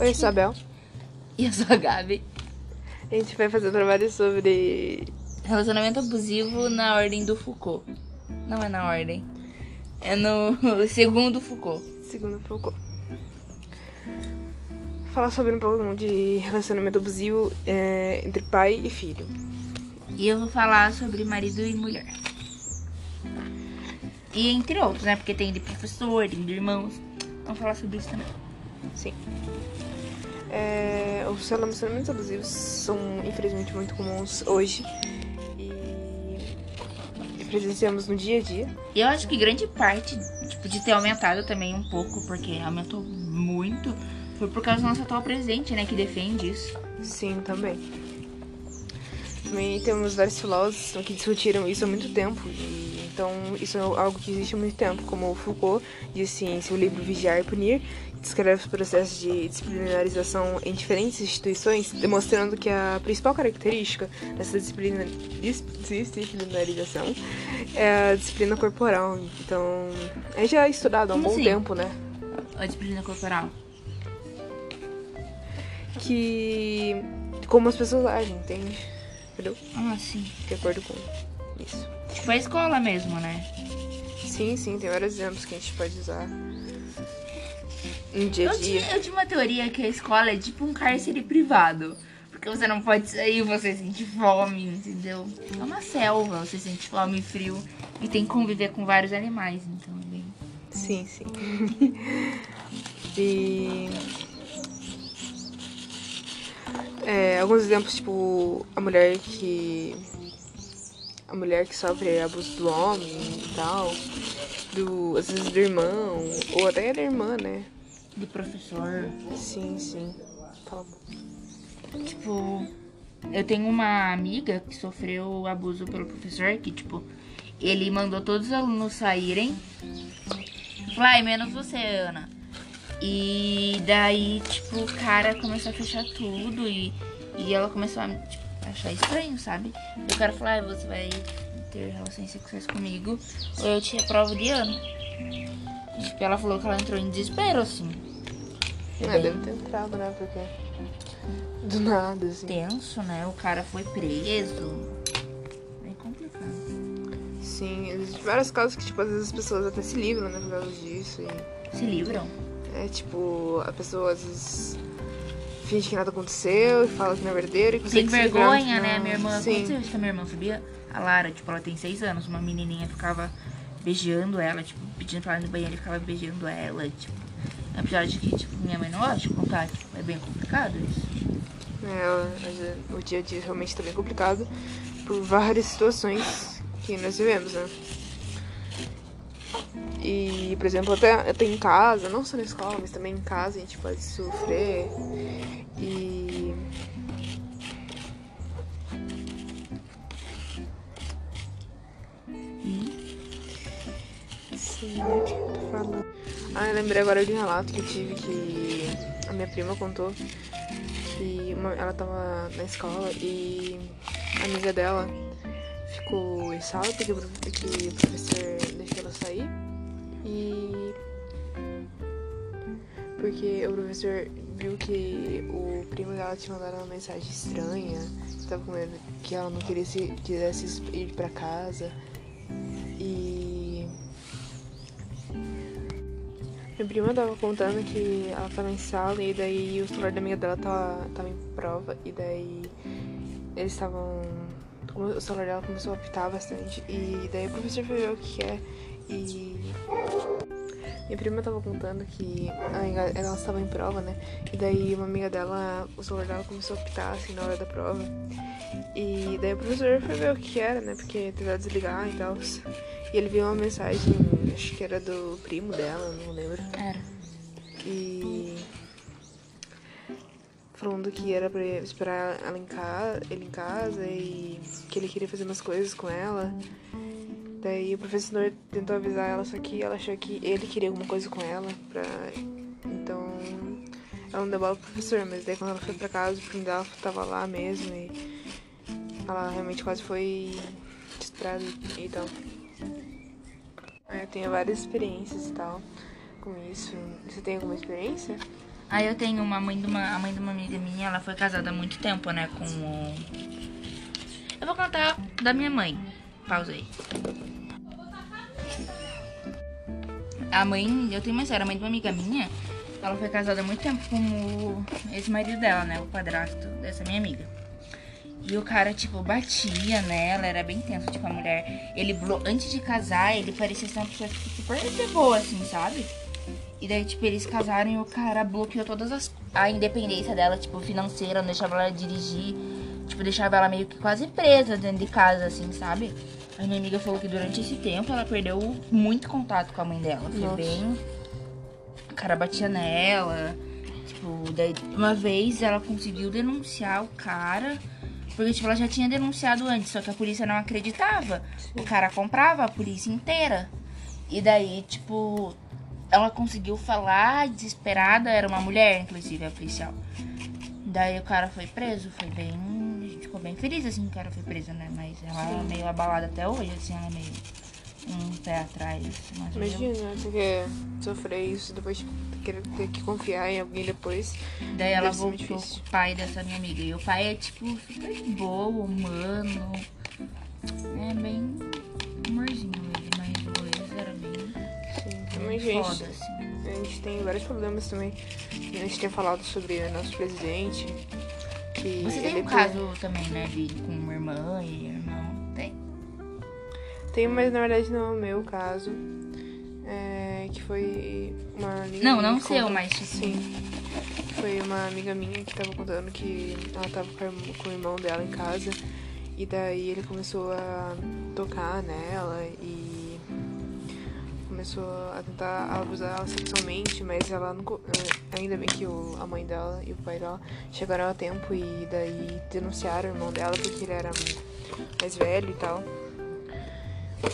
Oi, eu sou a Bel. E eu sou a Gabi. A gente vai fazer um trabalho sobre. Relacionamento abusivo na ordem do Foucault. Não é na ordem. É no segundo Foucault. Segundo Foucault. Falar sobre um pouco de relacionamento abusivo é, entre pai e filho. E eu vou falar sobre marido e mulher. E entre outros, né? Porque tem de professor, tem de irmãos. Vamos falar sobre isso também. Sim. É, os relacionamentos abusivos são, infelizmente, muito comuns hoje. E presenciamos no dia a dia. E eu acho que grande parte, tipo, de ter aumentado também um pouco, porque aumentou muito, foi por causa do nosso atual presidente, né? Que defende isso. Sim, também. Também temos vários filósofos que discutiram isso há muito tempo. E, então, isso é algo que existe há muito tempo. Como Foucault disse em seu livro Vigiar e Punir, descreve os processos de disciplinarização em diferentes instituições, demonstrando que a principal característica dessa disciplina, disciplinarização é a disciplina corporal. Então, é já estudado há um Como bom assim? tempo, né? A disciplina corporal. Que. como as pessoas agem, entende? Entendeu? Ah, sim. De acordo com isso. Tipo a escola mesmo, né? Sim, sim, tem vários exemplos que a gente pode usar no dia a Eu dia. tinha, eu tinha uma teoria que a escola é tipo um cárcere privado. Porque você não pode sair, você sente fome, entendeu? É uma selva, você sente fome e frio. E tem que conviver com vários animais, então é bem. Sim, sim. e. É, alguns exemplos, tipo, a mulher que. A mulher que sofre abuso do homem e tal. Do, às vezes do irmão, ou até da irmã, né? De professor. Sim, sim. Fala. Tipo, eu tenho uma amiga que sofreu abuso pelo professor, que, tipo, ele mandou todos os alunos saírem. Vai, menos você, Ana. E daí, tipo, o cara começou a fechar tudo e, e ela começou a tipo, achar estranho, sabe? E o cara falou, ah, você vai ter relações sexuais comigo ou eu te reprovo de ano. Tipo, ela falou que ela entrou em desespero, assim. É, deve ter entrado, né? Porque. Do nada, assim. tenso, né? O cara foi preso. Bem complicado. Sim, existem vários casos que, tipo, às vezes as pessoas até se livram, né, por causa disso. E, Se livram? é, tipo, a pessoa às vezes finge que nada aconteceu e fala que não é verdadeiro e consegue Sem se livrar vergonha, né? Minha irmã, Sim. aconteceu isso com a minha irmã, sabia? A Lara, tipo, ela tem seis anos. Uma menininha ficava beijando ela, tipo, pedindo pra ela ir no banheiro e ficava beijando ela, tipo. Apesar de que, tipo, minha mãe não gosta de contar, tipo, é bem complicado isso. É, é, o dia a dia realmente tá bem complicado por várias situações que nós vivemos, né? E, por exemplo, até, até em casa, não só na escola, mas também em casa a gente pode sofrer. E. O que? Ah, eu lembrei agora de um relato que eu tive que a minha prima contou que uma- ela tava na escola e a amiga dela ficou em sala porque, o professor deixou ela sair e porque o professor viu que o primo dela tinha mandado uma mensagem estranha, que tava com medo que ela não queria se, quisesse ir pra casa e minha prima tava contando que ela tava em sala e daí o celular da amiga dela tava, tava em prova e daí eles estavam. O celular dela começou a apitar bastante e daí o professor foi ver o que é e. Minha prima tava contando que ela estava em prova, né? E daí uma amiga dela, o celular dela começou a apitar assim na hora da prova. E daí o professor foi ver o que era, né? Porque tentou desligar e tal. E ele viu uma mensagem, acho que era do primo dela, não lembro. Era. E falando que era pra esperar ela em casa, ele em casa e que ele queria fazer umas coisas com ela. Daí o professor tentou avisar ela, só que ela achou que ele queria alguma coisa com ela pra. Então ela não deu bola pro professor, mas daí quando ela foi pra casa, o primo dela tava lá mesmo e ela realmente quase foi estuprada e tal. Tenho várias experiências e tal com isso. Você tem alguma experiência? Aí eu tenho uma mãe de uma, a mãe de uma amiga minha, ela foi casada há muito tempo, né, com o... Eu vou contar da minha mãe. Pausa aí. A mãe, eu tenho uma história, a mãe de uma amiga minha, ela foi casada há muito tempo com o ex-marido dela, né, o padrasto dessa minha amiga. E o cara, tipo, batia nela, era bem tenso, tipo, a mulher. Ele, antes de casar, ele parecia ser uma pessoa tipo, super de boa, assim, sabe? E daí, tipo, eles casaram e o cara bloqueou todas as. a independência dela, tipo, financeira, não deixava ela dirigir. Tipo, deixava ela meio que quase presa dentro de casa, assim, sabe? A minha amiga falou que durante esse tempo ela perdeu muito contato com a mãe dela. Foi Nossa. bem. O cara batia nela. Tipo, daí uma vez ela conseguiu denunciar o cara. Porque, tipo, ela já tinha denunciado antes, só que a polícia não acreditava. Sim. O cara comprava a polícia inteira. E daí, tipo, ela conseguiu falar desesperada, era uma mulher, inclusive, a policial. Daí o cara foi preso, foi bem. A gente ficou bem feliz assim que o cara foi preso, né? Mas ela Sim. é meio abalada até hoje, assim, ela é meio um pé atrás. Imagina, porque sofrer isso depois de querer ter que confiar em alguém depois. Daí ela voltou com o pai dessa minha amiga. E o pai é tipo super boa, humano. É bem amorzinho ele, mas o ex era bem. Sim, também, gente. Foda, assim. A gente tem vários problemas também. A gente tem falado sobre o nosso presidente. Que Você tem um caso também, né, de com uma irmã e irmão? Tem? Tem, mas na verdade não é o meu caso. É, que foi uma amiga Não, não seu, mas tipo... Sim. Foi uma amiga minha que tava contando que ela tava com o irmão dela em casa. E daí ele começou a tocar nela e começou a tentar abusar ela sexualmente, mas ela não. Eh, ainda bem que o, a mãe dela e o pai dela chegaram a tempo e daí denunciaram o irmão dela porque ele era mais velho e tal.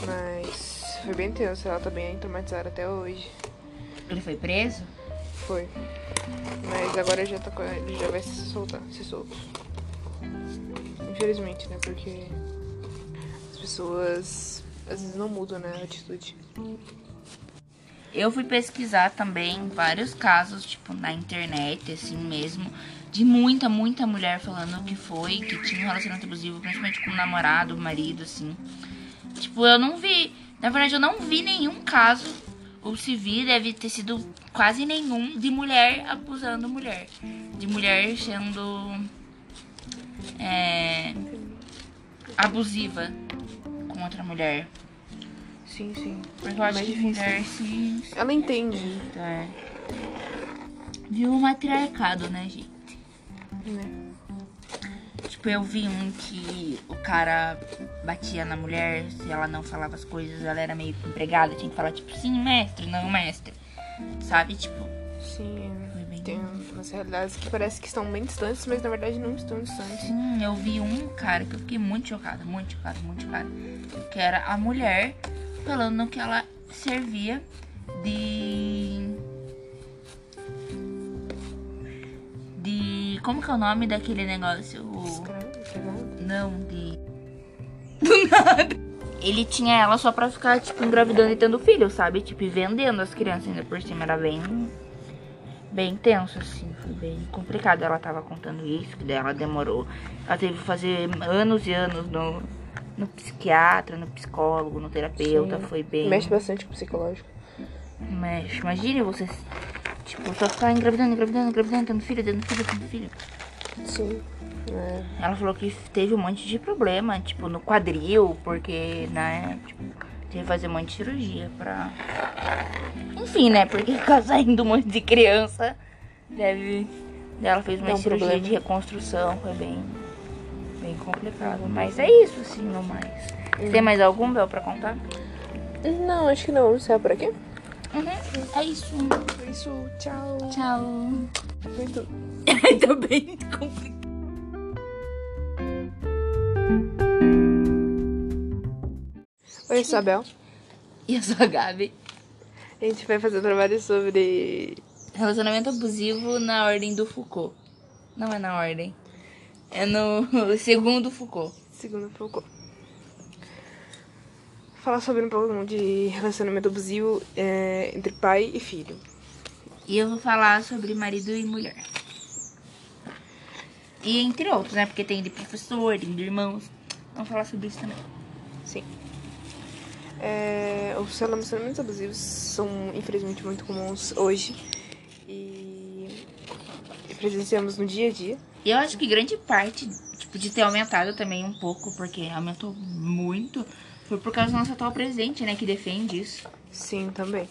Mas foi bem tenso, ela tá bem traumatizada até hoje. Ele foi preso? Foi. Mas agora já tá, ele já vai se soltar, se solto. Infelizmente, né? Porque as pessoas às vezes não mudam, né, a atitude. Eu fui pesquisar também vários casos, tipo, na internet, assim mesmo, de muita, muita mulher falando que foi, que tinha um relacionamento abusivo, principalmente com o namorado, o marido, assim. Tipo, eu não vi. Na verdade, eu não vi nenhum caso, ou se vi, deve ter sido quase nenhum, de mulher abusando mulher. De mulher sendo. É, abusiva com outra mulher. Sim, sim. Porque eu acho que mulher se. Ela entende. É. Viu o matriarcado, né, gente? Né? Tipo, eu vi um que o cara batia na mulher, se ela não falava as coisas, ela era meio empregada, tinha que falar, tipo, sim, mestre, não, mestre. Sabe? Tipo. Sim, tem umas realidades que parece que estão bem distantes, mas na verdade não estão distantes. Sim, eu vi um cara que eu fiquei muito chocada, muito chocada, muito chocada. Que era a mulher falando que ela servia de. De. Como que é o nome daquele negócio? Não, de. Do nada. Ele tinha ela só pra ficar, tipo, engravidando e tendo filho, sabe? Tipo, e vendendo as crianças ainda por cima. Era bem. Bem tenso, assim. Foi bem complicado. Ela tava contando isso, que dela demorou. Ela teve que fazer anos e anos no no psiquiatra, no psicólogo, no terapeuta, Sim. foi bem. Mexe bastante com o psicológico. Mexe. Imagine você, tipo, só ficar engravidando, engravidando, engravidando, tendo filho, tendo filho, tendo filho. Sim. É. Ela falou que teve um monte de problema, tipo, no quadril, porque, né, tipo, teve que fazer um monte de cirurgia pra. Enfim, né, porque ficar saindo um monte de criança deve. Ela fez uma cirurgia problema. de reconstrução, foi bem bem complicado. Mas é isso, assim, no mais. Uhum. Tem mais algum, Bel, pra contar? Não, acho que não. Vamos encerrar por aqui? Uhum. É isso. É isso. Tchau. Tchau. Muito. tá bem complicado. Oi, eu sou a Bel. E eu sou a Gabi. A gente vai fazer um trabalho sobre... Relacionamento abusivo na ordem do Foucault. Não é na ordem. É no segundo Foucault. Segundo Foucault. Falar sobre um pouco de relacionamento abusivo é, entre pai e filho. E eu vou falar sobre marido e mulher. E entre outros, né? Porque tem de professor, tem de irmãos. Vamos falar sobre isso também. Sim. É, os relacionamentos abusivos são, infelizmente, muito comuns hoje. E presenciamos no dia a dia. E eu acho que grande parte, tipo, de ter aumentado também um pouco, porque aumentou muito, foi por causa do nosso atual presidente, né? Que defende isso. Sim, também.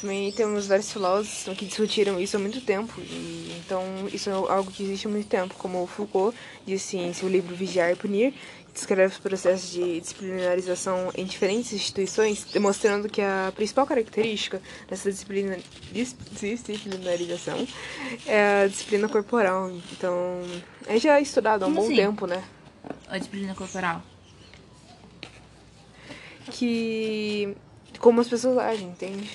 Também temos vários filósofos que discutiram isso há muito tempo, e então isso é algo que existe há muito tempo, como Foucault disse em seu livro Vigiar e Punir, descreve os processos de disciplinarização em diferentes instituições, demonstrando que a principal característica dessa disciplina, disciplinarização é a disciplina corporal. Então, é já estudado há um Como bom assim? tempo, né? A disciplina corporal. Que. como as pessoas agem, entende?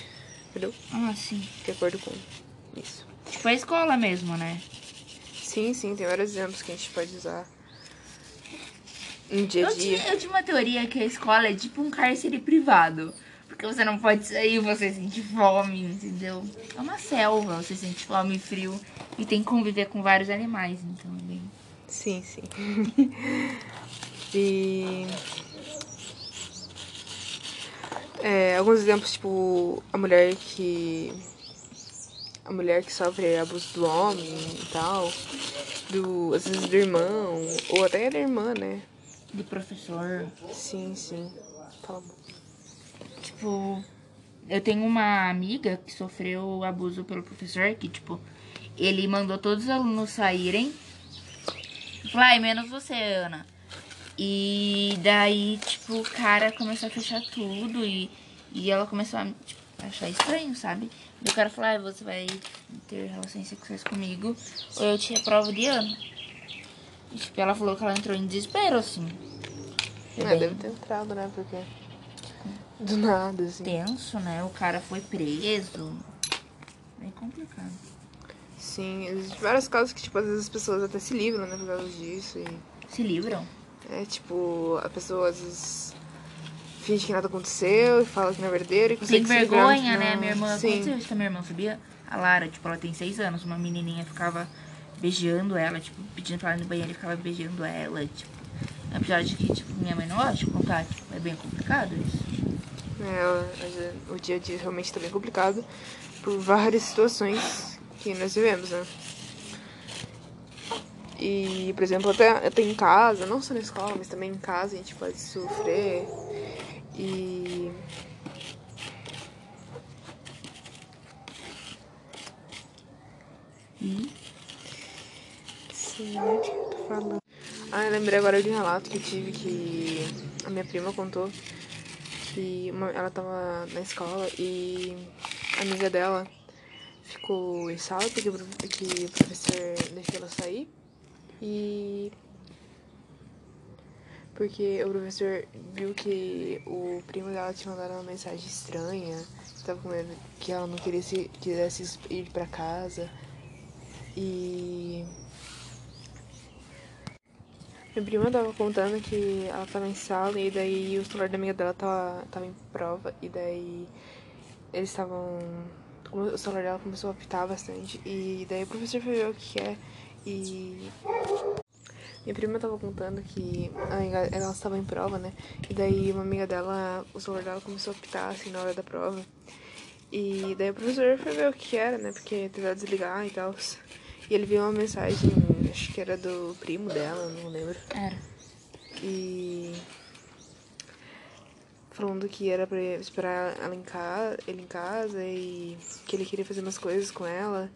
Entendeu? Ah, sim. De acordo com isso. Tipo a escola mesmo, né? Sim, sim, tem vários exemplos que a gente pode usar no dia a Eu dia. tinha, eu tinha uma teoria que a escola é tipo um cárcere privado. Porque você não pode sair, você sente fome, entendeu? É uma selva, você sente fome e frio. E tem que conviver com vários animais, então é bem. Sim, sim. e. É, alguns exemplos, tipo, a mulher que. A mulher que sofre abuso do homem e tal. Do, às vezes do irmão. Ou até da irmã, né? De professor. Sim, sim. Fala. Tipo, eu tenho uma amiga que sofreu abuso pelo professor, que, tipo, ele mandou todos os alunos saírem. Falou, ai, menos você, Ana. E daí, tipo, o cara começou a fechar tudo e, e ela começou a tipo, achar estranho, sabe? E o cara falou, ai, você vai ter relações sexuais comigo ou eu te reprovo de ano. E, tipo, ela falou que ela entrou em desespero, assim. Foi É, deve ter entrado, né? Porque. Do nada, assim. tenso, né? O cara foi preso. Bem complicado. Sim, existem vários casos que, tipo, às vezes as pessoas até se livram, né, por causa disso. E, Se livram? É, tipo, a pessoa às vezes finge que nada aconteceu e fala que não é verdadeiro e consegue no vergonha, né? final. Minha irmã, Sim, aconteceu isso com a minha irmã, sabia? A Lara, tipo, ela tem seis anos. Uma menininha ficava beijando ela, tipo, pedindo pra ela ir no banheiro e ficava beijando ela, tipo. Apesar de que, tipo, minha mãe não gosta de contar, tipo, é bem complicado isso. é, o dia a dia realmente tá bem complicado por várias situações que nós vivemos, né? E, por exemplo, até, até em casa, não só na escola, mas também em casa a gente pode sofrer. E. Sim, o que eu tô falando? Ah, eu lembrei agora de um relato que eu tive que a minha prima contou que uma- ela tava na escola e a amiga dela ficou em sala porque o prof- que o professor deixou ela sair e porque o professor viu que o primo dela tinha mandado uma mensagem estranha, tava com medo que ela não queria se, quisesse ir pra casa e minha prima tava contando que ela tava em sala e daí o celular da amiga dela tava, tava em prova e daí eles estavam. O celular dela começou a apitar bastante e daí o professor foi ver o que é e. Minha prima tava contando que ela estava em prova, né? E daí uma amiga dela, o celular dela começou a apitar assim na hora da prova. E daí o professor foi ver o que era, né? Porque tentou desligar e tal. E ele viu uma mensagem, acho que era do primo dela, não lembro. era. E falando que era pra esperar ela em casa, ele em casa e que ele queria fazer umas coisas com ela.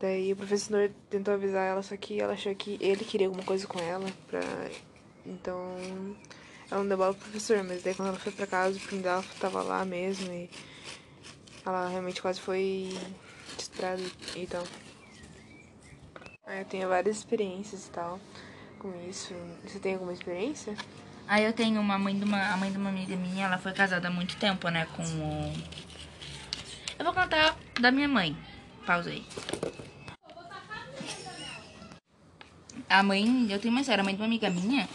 Daí o professor tentou avisar ela, só que ela achou que ele queria alguma coisa com ela pra. Então ela não deu bola pro professor, mas daí quando ela foi pra casa, o primo dela tava lá mesmo e ela realmente quase foi estuprada e tal. Eu tenho várias experiências e tal com isso. Você tem alguma experiência? Aí eu tenho uma mãe de uma, a mãe de uma amiga minha, ela foi casada há muito tempo, né, com o... Eu vou contar da minha mãe. Pausa aí. A mãe, eu tenho uma história, a mãe de uma amiga minha,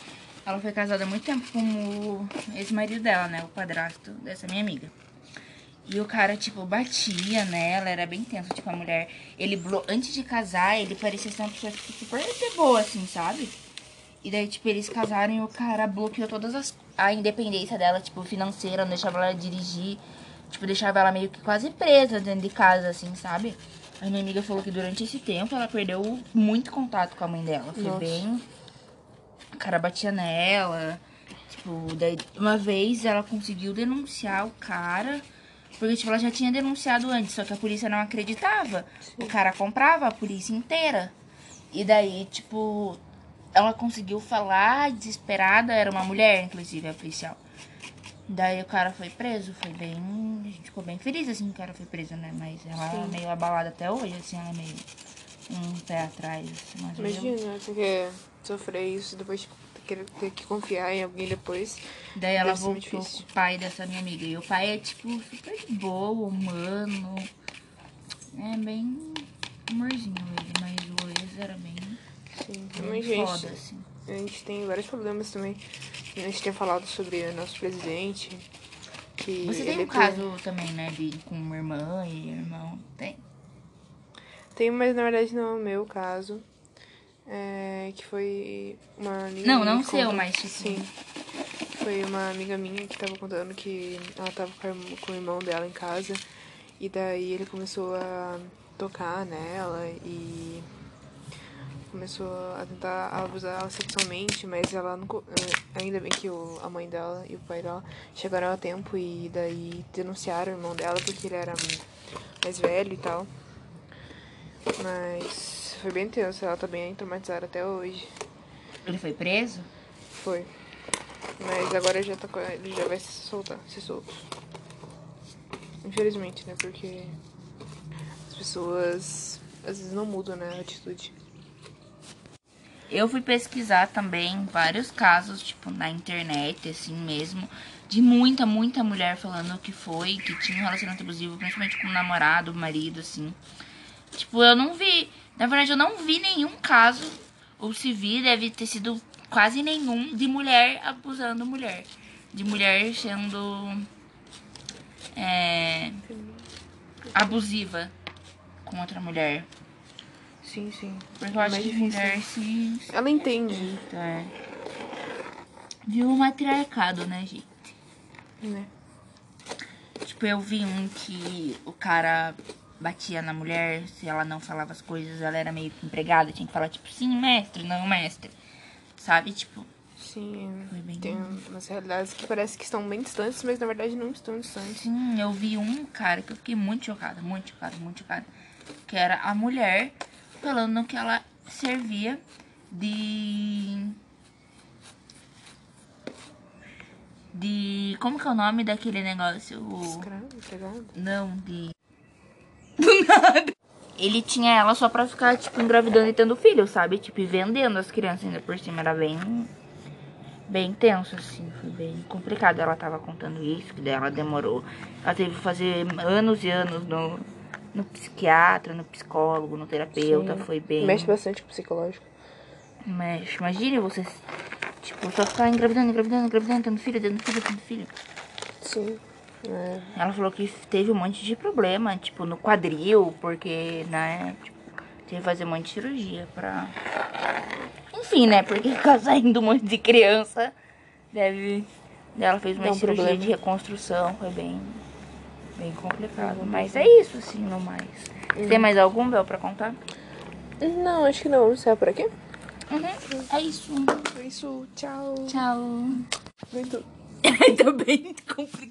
ela foi casada há muito tempo com o ex-marido dela, né, o padrasto dessa minha amiga. E o cara, tipo, batia nela, era bem tenso, tipo, a mulher. Ele, antes de casar, ele parecia ser uma pessoa tipo, super boa, assim, sabe? E daí, tipo, eles casaram e o cara bloqueou todas as. a independência dela, tipo, financeira, não deixava ela dirigir. Tipo, deixava ela meio que quase presa dentro de casa, assim, sabe? A minha amiga falou que durante esse tempo ela perdeu muito contato com a mãe dela. Foi Nossa. bem. O cara batia nela. Tipo, daí uma vez ela conseguiu denunciar o cara. Porque, tipo, ela já tinha denunciado antes, só que a polícia não acreditava. O cara comprava a polícia inteira. E daí, tipo, ela conseguiu falar, desesperada, era uma mulher, inclusive, a policial. Daí o cara foi preso, foi bem. A gente ficou bem feliz assim que o cara foi preso, né? Mas ela é meio abalada até hoje, assim, ela é meio um pé atrás. Assim, mas eu- Imagina, porque sofrer isso depois de querer ter que confiar em alguém depois. Daí ela voltou com o pai dessa minha amiga. E o pai é, tipo, super de boa, humano. É bem amorzinho ele, mas o ex era bem, Sim, bem mas gente, foda, assim. a gente tem vários problemas também. A gente tem falado sobre o nosso presidente. Que Você tem um caso também, né, de, com uma irmã e irmão? Tem? Tem, mas na verdade não é o meu caso. É, que foi uma amiga Não, não seu, contou- mas, tipo- Sim. Foi uma amiga minha que tava contando que ela tava com o irmão dela em casa. E daí ele começou a tocar nela e começou a tentar abusar ela sexualmente, mas ela não. eh, Ainda bem que o, a mãe dela e o pai dela chegaram a tempo e daí denunciaram o irmão dela porque ele era mais velho e tal. Mas foi bem tenso, ela tá bem traumatizada até hoje. Ele foi preso? Foi. Mas agora ele já, tá, ele já vai se soltar, se solto. Infelizmente, né? Porque as pessoas às vezes não mudam, né? A atitude. Eu fui pesquisar também vários casos, tipo, na internet, assim mesmo, de muita, muita mulher falando que foi, que tinha um relacionamento abusivo, principalmente com o namorado, o marido, assim. Tipo, eu não vi. Na verdade, eu não vi nenhum caso, ou se vi, deve ter sido quase nenhum, de mulher abusando mulher. De mulher sendo. É, abusiva com outra mulher. Sim, sim. Porque eu acho Mais que difícil. mulher se. Ela entende, É. Viu o matriarcado, né, gente? né? Tipo, eu vi um que o cara batia na mulher, se ela não falava as coisas, ela era meio que empregada, tinha que falar, tipo, sim, mestre, não, mestre. Sabe? Tipo, Sim, Foi bem tem umas realidades que parece que estão bem distantes, mas na verdade não estão distantes. sim, eu vi um cara que eu fiquei muito chocada, muito chocada, muito chocada. Que era a mulher falando que ela servia de. De. Como que é o nome daquele negócio? O... Escravo, empregado. Não, de. Do nada. Ele tinha ela só pra ficar, tipo, engravidando e tendo filho, sabe? Tipo, e vendendo as crianças ainda por cima. Era bem. Bem tenso, assim. Foi bem complicado. Ela tava contando isso, que daí ela demorou. Ela teve que fazer anos e anos no, no psiquiatra, no psicólogo, no terapeuta. Sim. Foi bem. Mexe bastante com o psicológico. Mexe. Imagine você, tipo, só ficar engravidando, engravidando, engravidando, tendo filho, tendo filho, tendo filho. Sim. É. Ela falou que teve um monte de problema, tipo, no quadril, porque, né, tipo, teve que fazer um monte de cirurgia pra... Enfim, né, porque ficar saindo um monte de criança deve... Ela fez uma um cirurgia problema. de reconstrução, foi bem, bem complicado. Mas é isso, assim, no mais. Uhum. Tem mais algum, Bel, pra contar? Não, acho que não. Vamos encerrar por aqui? Uhum, é isso. É isso, tchau. Tchau. Muito tá bem complicado.